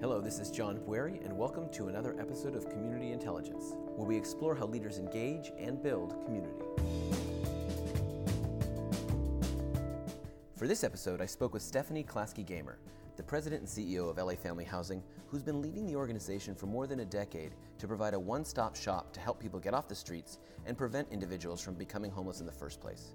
Hello, this is John Bueri, and welcome to another episode of Community Intelligence, where we explore how leaders engage and build community. For this episode, I spoke with Stephanie Klasky Gamer, the president and CEO of LA Family Housing, who's been leading the organization for more than a decade to provide a one stop shop to help people get off the streets and prevent individuals from becoming homeless in the first place.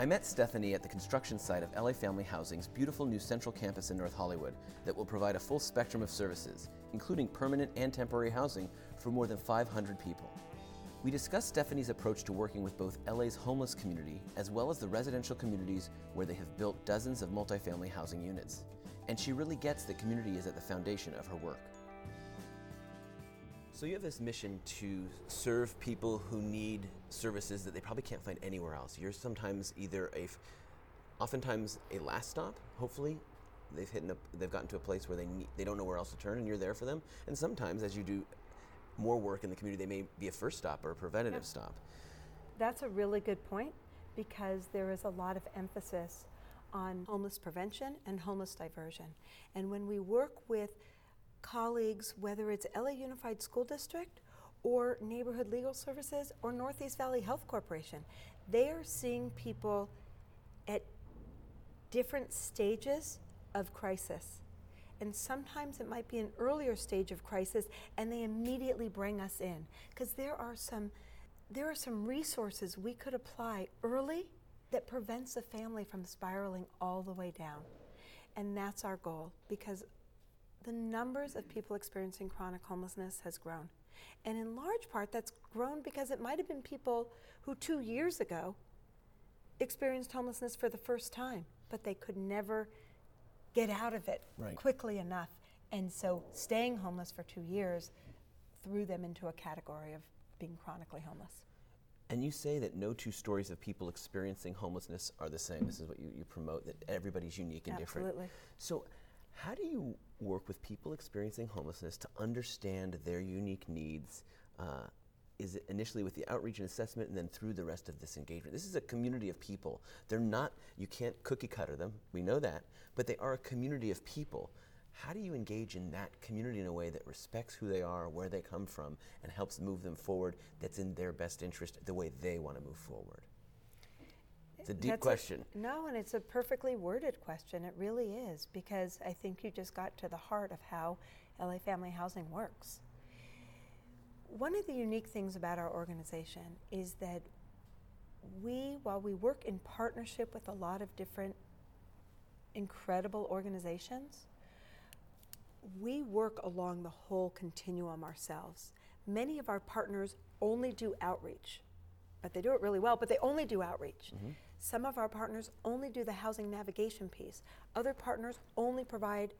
I met Stephanie at the construction site of LA Family Housing's beautiful new central campus in North Hollywood that will provide a full spectrum of services, including permanent and temporary housing for more than 500 people. We discussed Stephanie's approach to working with both LA's homeless community as well as the residential communities where they have built dozens of multifamily housing units. And she really gets that community is at the foundation of her work. So you have this mission to serve people who need services that they probably can't find anywhere else. You're sometimes either a, oftentimes a last stop. Hopefully, they've hit a, they've gotten to a place where they need, they don't know where else to turn, and you're there for them. And sometimes, as you do more work in the community, they may be a first stop or a preventative stop. That's a really good point because there is a lot of emphasis on homeless prevention and homeless diversion. And when we work with colleagues, whether it's LA Unified School District or Neighborhood Legal Services or Northeast Valley Health Corporation. They are seeing people at different stages of crisis. And sometimes it might be an earlier stage of crisis and they immediately bring us in because there are some there are some resources we could apply early that prevents a family from spiraling all the way down. And that's our goal because the numbers of people experiencing chronic homelessness has grown. And in large part, that's grown because it might have been people who two years ago experienced homelessness for the first time, but they could never get out of it right. quickly enough. And so staying homeless for two years threw them into a category of being chronically homeless. And you say that no two stories of people experiencing homelessness are the same. This is what you, you promote, that everybody's unique and Absolutely. different. So, how do you work with people experiencing homelessness to understand their unique needs? Uh, is it initially with the outreach and assessment and then through the rest of this engagement? This is a community of people. They're not, you can't cookie cutter them, we know that, but they are a community of people. How do you engage in that community in a way that respects who they are, where they come from, and helps move them forward that's in their best interest, the way they want to move forward? It's a deep That's question. A, no, and it's a perfectly worded question. It really is, because I think you just got to the heart of how LA Family Housing works. One of the unique things about our organization is that we, while we work in partnership with a lot of different incredible organizations, we work along the whole continuum ourselves. Many of our partners only do outreach but they do it really well, but they only do outreach. Mm-hmm. Some of our partners only do the housing navigation piece. Other partners only provide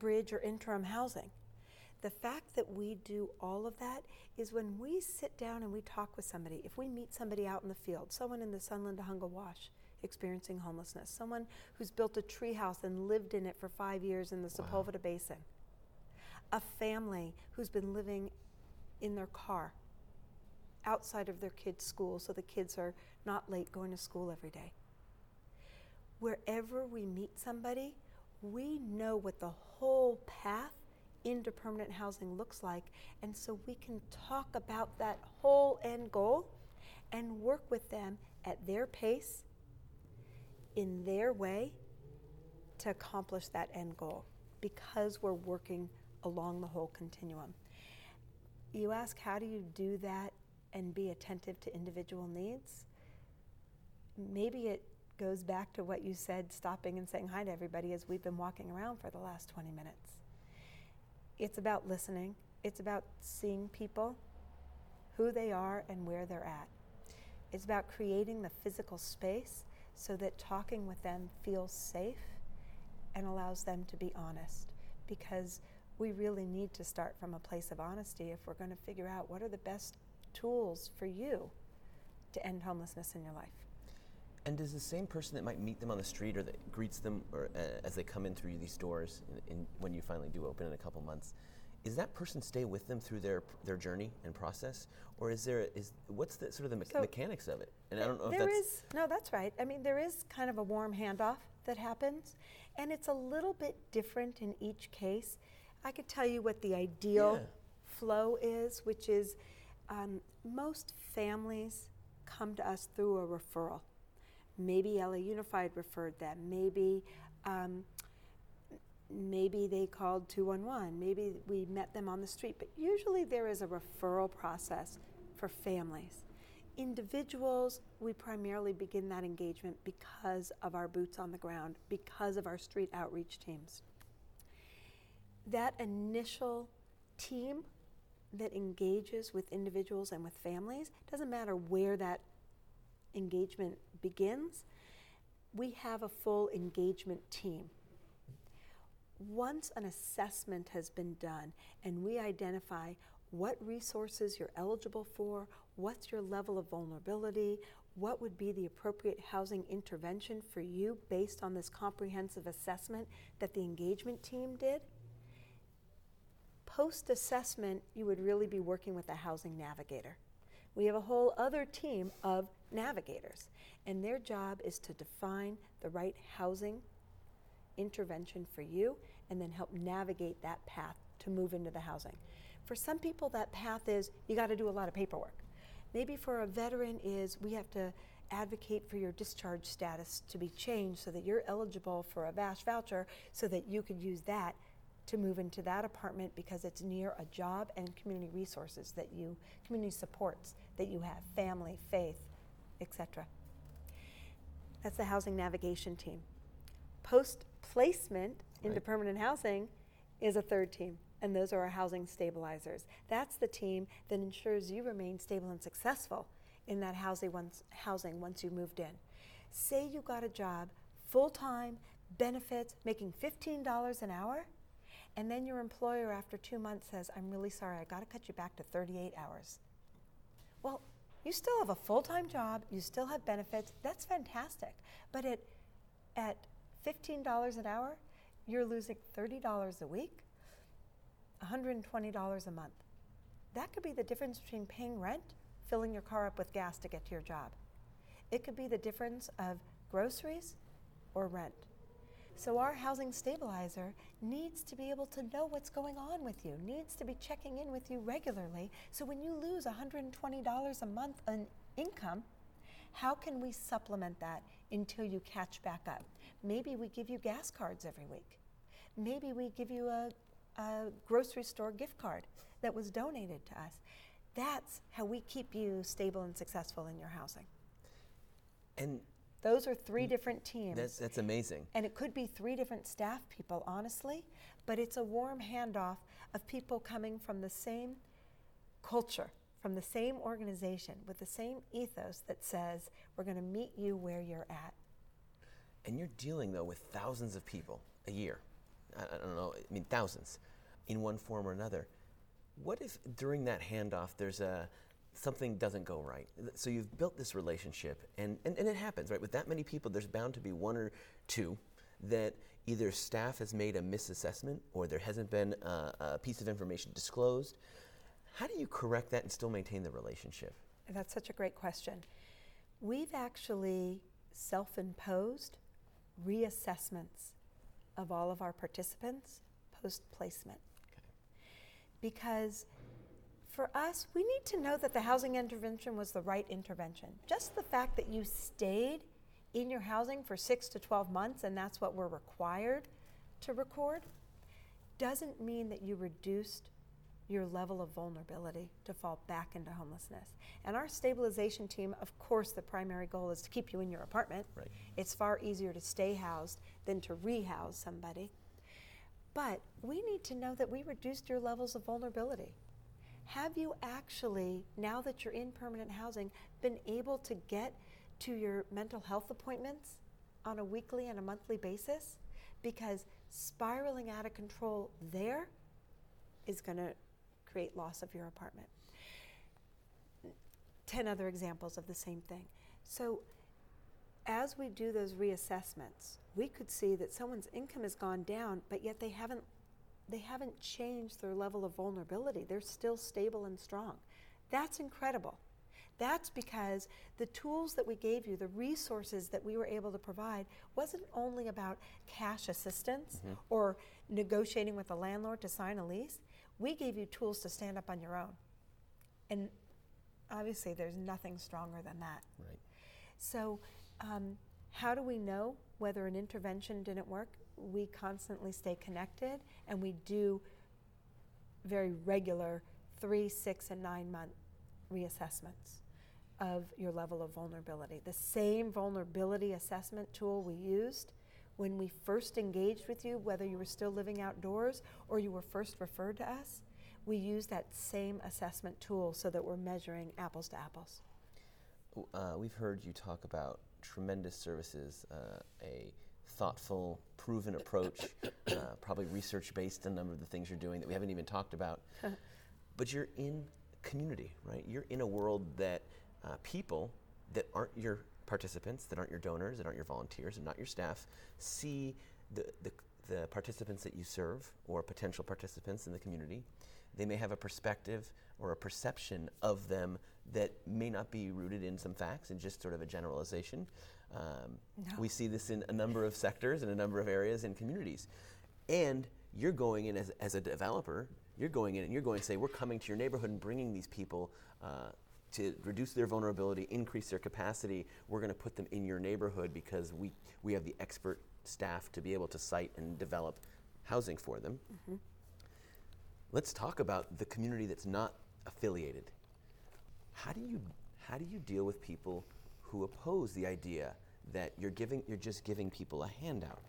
bridge or interim housing. The fact that we do all of that is when we sit down and we talk with somebody, if we meet somebody out in the field, someone in the Sunland Tujunga Wash experiencing homelessness, someone who's built a treehouse and lived in it for five years in the wow. Sepulveda Basin, a family who's been living in their car outside of their kids' school so the kids are not late going to school every day. Wherever we meet somebody, we know what the whole path into permanent housing looks like, and so we can talk about that whole end goal and work with them at their pace, in their way, to accomplish that end goal because we're working along the whole continuum. You ask, how do you do that and be attentive to individual needs, maybe it goes back to what you said, stopping and saying hi to everybody as we've been walking around for the last 20 minutes. It's about listening, it's about seeing people, who they are, and where they're at. It's about creating the physical space so that talking with them feels safe and allows them to be honest. Because we really need to start from a place of honesty if we're going to figure out what are the best tools for you to end homelessness in your life. And does the same person that might meet them on the street or that greets them or, uh, as they come in through these doors in, in, when you finally do open in a couple months, is that person stay with them through their their journey and process, or is there is what's the sort of the me- so mechanics of it? And I don't know if there is no, that's right. I mean, there is kind of a warm handoff that happens, and it's a little bit different in each case. I could tell you what the ideal Yeah. flow is, which is um, most families come to us through a referral. Maybe LA Unified referred them. Maybe um, maybe they called 211. Maybe we met them on the street. But usually there is a referral process for families. Individuals, we primarily begin that engagement because of our boots on the ground, because of our street outreach teams. That initial team that engages with individuals and with families doesn't matter where that engagement begins, we have a full engagement team. Once an assessment has been done and we identify what resources you're eligible for, what's your level of vulnerability, what would be the appropriate housing intervention for you based on this comprehensive assessment that the engagement team did, post assessment, you would really be working with a housing navigator. We have a whole other team of navigators, and their job is to define the right housing intervention for you and then help navigate that path to move into the housing. For some people, that path is you got to do a lot of paperwork. Maybe for a veteran is we have to advocate for your discharge status to be changed so that you're eligible for a VASH voucher so that you could use that to move into that apartment because it's near a job and community resources that you community supports that you have family faith etc that's the housing navigation team. Post placement into permanent housing is a third team and those are our housing stabilizers. That's the team that ensures you remain stable and successful in that housing once, housing once you moved in. Say you got a job full-time benefits making $15 an hour and then your employer after two months says i'm really sorry i got to cut you back to 38 hours. Well you still have a full-time job you still have benefits that's fantastic. But at, at $15 an hour you're losing $30 a week $120 a month. That could be the difference between paying rent filling your car up with gas to get to your job. It could be the difference of groceries or rent so our housing stabilizer needs to be able to know what's going on with you, needs to be checking in with you regularly. So when you lose $120 a month in income, how can we supplement that until you catch back up? Maybe we give you gas cards every week. Maybe we give you a, a grocery store gift card that was donated to us. That's how we keep you stable and successful in your housing. And Those are three mm. different teams. that's, that's amazing. And it could be three different staff people, honestly, but it's a warm handoff of people coming from the same culture, from the same organization, with the same ethos that says, we're going to meet you where you're at. And you're dealing, though, with thousands of people a year. I, I don't know, I mean, thousands in one form or another. What if during that handoff there's a something doesn't go right? So you've built this relationship, and, and, and it happens, right? With that many people, there's bound to be one or two that either staff has made a misassessment or there hasn't been a, a piece of information disclosed. How do you correct that and still maintain the relationship? That's such a great question. We've actually self imposed reassessments of all of our participants post placement. Because for us, we need to know that the housing intervention was the right intervention. Just the fact that you stayed in your housing for six to 12 months, and that's what we're required to record, doesn't mean that you reduced your level of vulnerability to fall back into homelessness. And our stabilization team, of course, the primary goal is to keep you in your apartment. Right. It's far easier to stay housed than to rehouse somebody. But we need to know that we reduced your levels of vulnerability. Have you actually, now that you're in permanent housing, been able to get to your mental health appointments on a weekly and a monthly basis? Because spiraling out of control there is going to create loss of your apartment. 10 other examples of the same thing. So, as we do those reassessments, we could see that someone's income has gone down, but yet they haven't they haven't changed their level of vulnerability. They're still stable and strong. That's incredible. That's because the tools that we gave you, the resources that we were able to provide, wasn't only about cash assistance mm-hmm. or negotiating with the landlord to sign a lease. We gave you tools to stand up on your own. And obviously, there's nothing stronger than that. Right. So, um, how do we know whether an intervention didn't work? We constantly stay connected and we do very regular three, six, and nine month reassessments of your level of vulnerability. The same vulnerability assessment tool we used when we first engaged with you, whether you were still living outdoors or you were first referred to us, we use that same assessment tool so that we're measuring apples to apples. Uh, we've heard you talk about tremendous services, uh, a thoughtful, proven approach, uh, probably research based on a number of the things you're doing that we haven't even talked about. but you're in community, right? You're in a world that uh, people that aren't your participants, that aren't your donors, that aren't your volunteers, and not your staff, see the, the, the participants that you serve or potential participants in the community. They may have a perspective or a perception of them that may not be rooted in some facts and just sort of a generalization. Um, no. We see this in a number of sectors and a number of areas and communities. And you're going in as, as a developer, you're going in and you're going to say, we're coming to your neighborhood and bringing these people uh, to reduce their vulnerability, increase their capacity. We're going to put them in your neighborhood because we, we have the expert staff to be able to site and develop housing for them. Mm-hmm. Let's talk about the community that's not affiliated. How do you, how do you deal with people who oppose the idea that you're, giving, you're just giving people a handout?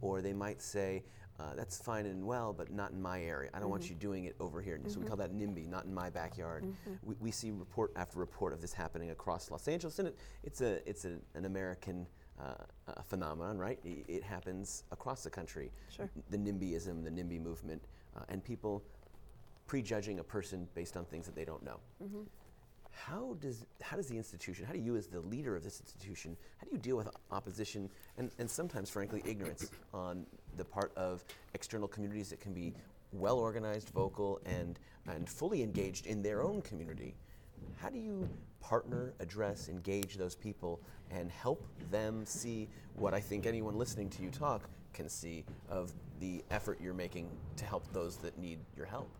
Or they might say, uh, that's fine and well, but not in my area. I don't mm-hmm. want you doing it over here. Mm-hmm. So we call that NIMBY, not in my backyard. Mm-hmm. We, we, see report after report of this happening across Los Angeles, and it, it's a it's a, an American uh, phenomenon, right? It, it, happens across the country. Sure. The NIMBYism, the NIMBY movement, uh, and people prejudging a person based on things that they don't know. How does how does the institution, how do you as the leader of this institution, how do you deal with opposition and, and sometimes frankly ignorance on the part of external communities that can be well organized, vocal, and, and fully engaged in their own community. How do you partner, address, engage those people, and help them see what I think anyone listening to you talk can see of the effort you're making to help those that need your help?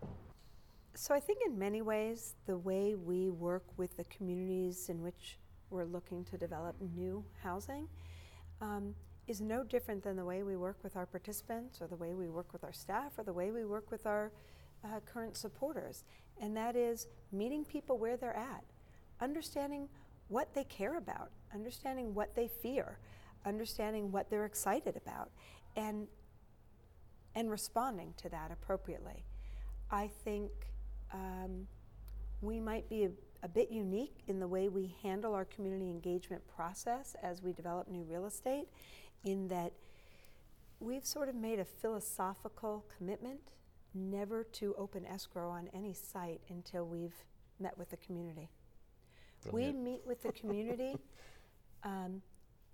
So, I think in many ways, the way we work with the communities in which we're looking to develop new housing um, is no different than the way we work with our participants or the way we work with our staff or the way we work with our uh, current supporters. And that is meeting people where they're at, understanding what they care about, understanding what they fear, understanding what they're excited about, and, and responding to that appropriately. I think um, we might be a, a bit unique in the way we handle our community engagement process as we develop new real estate in that we've sort of made a philosophical commitment never to open escrow on any site until we've met with the community. Brilliant. We meet with the community um,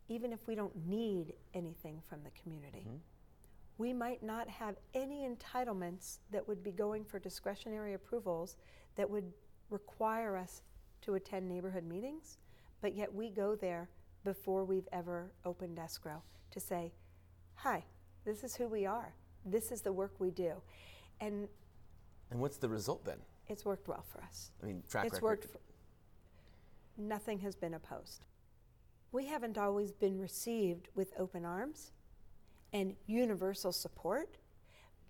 even if we don't need anything from the community. Mm-hmm. We might not have any entitlements that would be going for discretionary approvals that would require us to attend neighborhood meetings, but yet we go there before we've ever opened escrow to say, hi, this is who we are. This is the work we do. And and what's the result then? It's worked well for us. I mean, track it's record. worked. For, nothing has been opposed. We haven't always been received with open arms and universal support,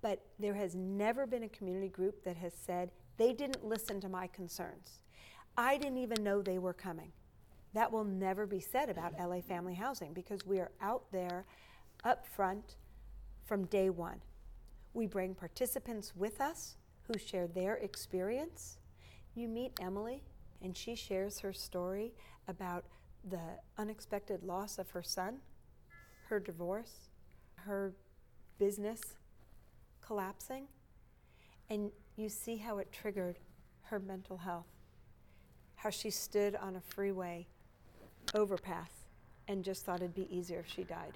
but there has never been a community group that has said they didn't listen to my concerns. I didn't even know they were coming. That will never be said about LA Family Housing because we are out there up front from day one. We bring participants with us who share their experience. You meet Emily, and she shares her story about the unexpected loss of her son, her divorce, her business collapsing, and you see how it triggered her mental health, how she stood on a freeway overpass and just thought it'd be easier if she died.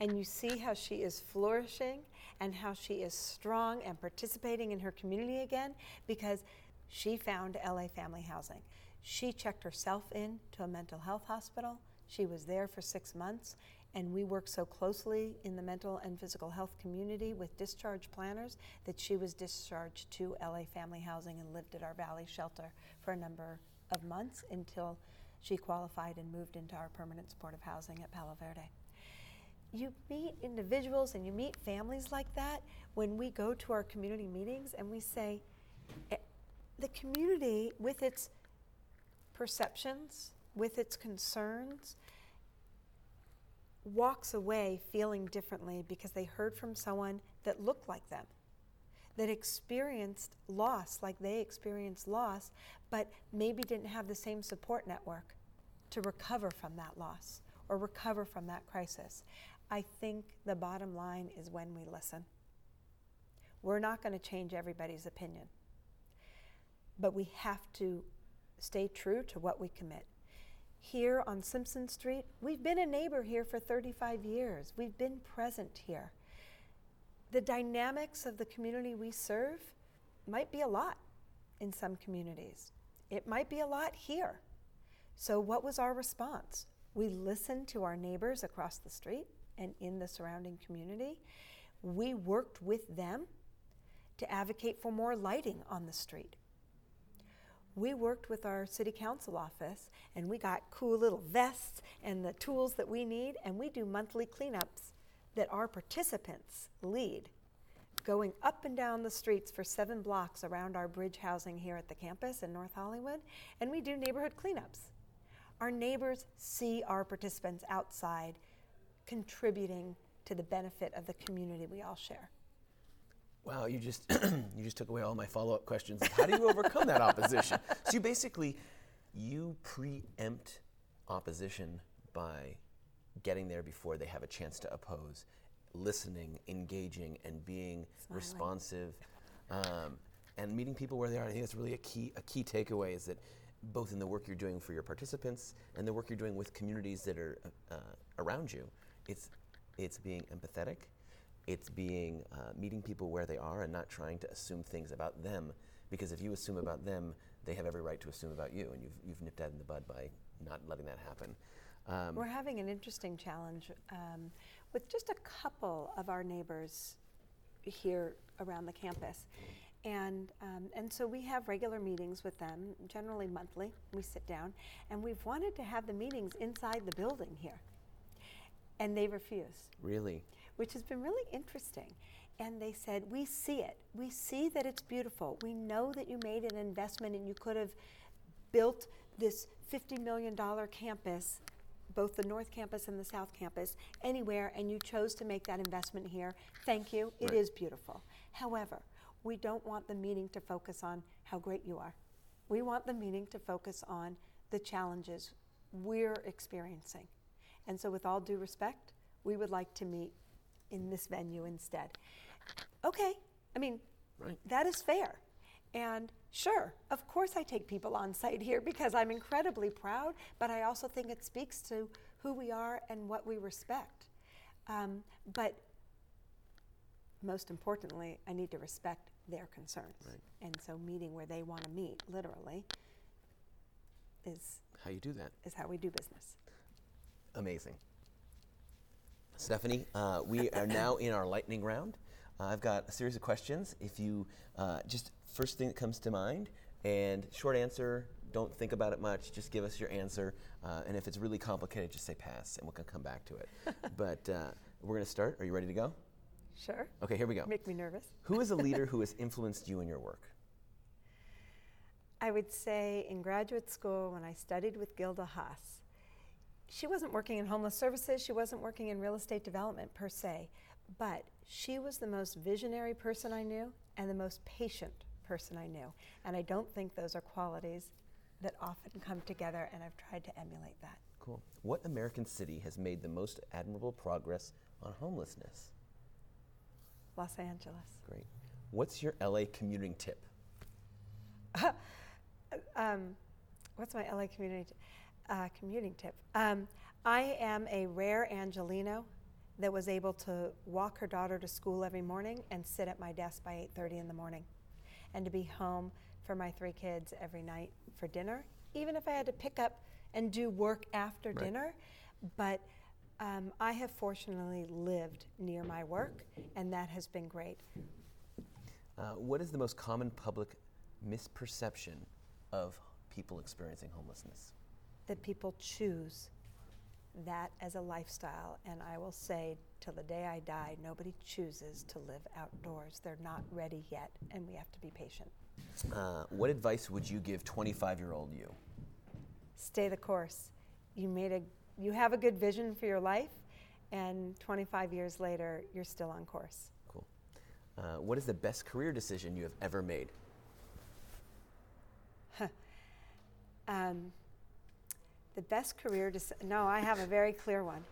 And you see how she is flourishing and how she is strong and participating in her community again because she found LA Family Housing. She checked herself in to a mental health hospital. She was there for six months, and we worked so closely in the mental and physical health community with discharge planners that she was discharged to LA Family Housing and lived at our Valley shelter for a number of months until she qualified and moved into our permanent supportive housing at Palo Verde. You meet individuals and you meet families like that when we go to our community meetings and we say, eh, the community, with its perceptions, with its concerns, walks away feeling differently because they heard from someone that looked like them, that experienced loss like they experienced loss, but maybe didn't have the same support network to recover from that loss or recover from that crisis. I think the bottom line is when we listen. We're not going to change everybody's opinion, but we have to stay true to what we commit here on Simpson Street. We've been a neighbor here for 35 years, we've been present here. The dynamics of the community we serve might be a lot in some communities, it might be a lot here. So, what was our response? We listened to our neighbors across the street and in the surrounding community. We worked with them to advocate for more lighting on the street we worked with our city council office and we got cool little vests and the tools that we need, and we do monthly cleanups that our participants lead, going up and down the streets for seven blocks around our bridge housing here at the campus in North Hollywood, and we do neighborhood cleanups. Our neighbors see our participants outside contributing to the benefit of the community we all share. Wow, you just you just took away all my follow-up questions. How do you overcome that opposition? So you basically you preempt opposition by getting there before they have a chance to oppose, listening, engaging, and being Smiling. responsive, um, and meeting people where they are. I think that's really a key a key takeaway is that both in the work you're doing for your participants and the work you're doing with communities that are uh, around you, it's it's being empathetic it's being uh, meeting people where they are and not trying to assume things about them. Because if you assume about them, they have every right to assume about you, and you've, you've nipped that in the bud by not letting that happen. Um, We're having an interesting challenge um, with just a couple of our neighbors here around the campus. And, um, and so we have regular meetings with them, generally monthly. We sit down, and we've wanted to have the meetings inside the building here. And they refuse. Really? Which has been really interesting. And they said, We see it. We see that it's beautiful. We know that you made an investment and you could have built this $50 million campus, both the North Campus and the South Campus, anywhere, and you chose to make that investment here. Thank you. It right. is beautiful. However, we don't want the meeting to focus on how great you are. We want the meeting to focus on the challenges we're experiencing. And so, with all due respect, we would like to meet in this venue instead. Okay, I mean, right. that is fair. And sure, of course, I take people on site here because I'm incredibly proud, but I also think it speaks to who we are and what we respect. Um, but most importantly, I need to respect their concerns. Right. And so, meeting where they want to meet, literally, is how you do that. Is how we do business. Amazing. Stephanie, uh, we are now in our lightning round. Uh, I've got a series of questions. If you uh, just first thing that comes to mind, and short answer, don't think about it much, just give us your answer. Uh, and if it's really complicated, just say pass, and we'll come back to it. but uh, we're going to start. Are you ready to go? Sure. Okay, here we go. Make me nervous. Who is a leader who has influenced you in your work? I would say in graduate school when I studied with Gilda Haas, she wasn't working in homeless services, she wasn't working in real estate development per se, but she was the most visionary person I knew and the most patient person I knew. And I don't think those are qualities that often come together, and I've tried to emulate that. Cool. What American city has made the most admirable progress on homelessness? Los Angeles. Great. What's your LA commuting tip? um, what's my LA commuting tip? Uh, commuting tip. Um, I am a rare Angelino that was able to walk her daughter to school every morning and sit at my desk by 8:30 in the morning, and to be home for my three kids every night for dinner, even if I had to pick up and do work after Right. dinner. But um, I have fortunately lived near my work, and that has been great. Uh, what is the most common public misperception of people experiencing homelessness? That people choose that as a lifestyle. And I will say, till the day I die, nobody chooses to live outdoors. They're not ready yet, and we have to be patient. Uh, what advice would you give 25 year old you? Stay the course. You made a, you have a good vision for your life, and 25 years later, you're still on course. Cool. Uh, what is the best career decision you have ever made? Um, the best career dec- no, I have a very clear one.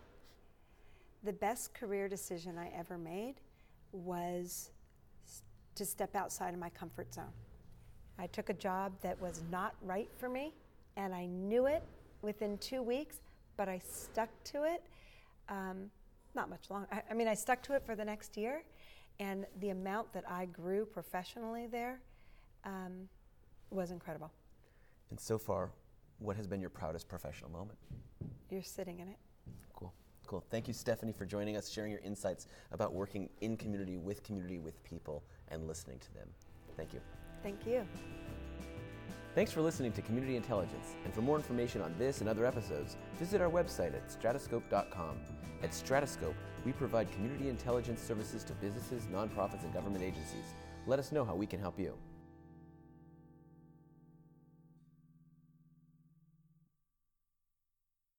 The best career decision I ever made was to step outside of my comfort zone. I took a job that was not right for me, and I knew it within two weeks, but I stuck to it. Um, not much longer. I, I mean, I stuck to it for the next year, and the amount that I grew professionally there um, was incredible. And so far, what has been your proudest professional moment? You're sitting in it. Cool. Cool. Thank you, Stephanie, for joining us, sharing your insights about working in community, with community, with people, and listening to them. Thank you. Thank you. Thanks for listening to Community Intelligence. And for more information on this and other episodes, visit our website at stratoscope.com. At Stratoscope, we provide community intelligence services to businesses, nonprofits, and government agencies. Let us know how we can help you.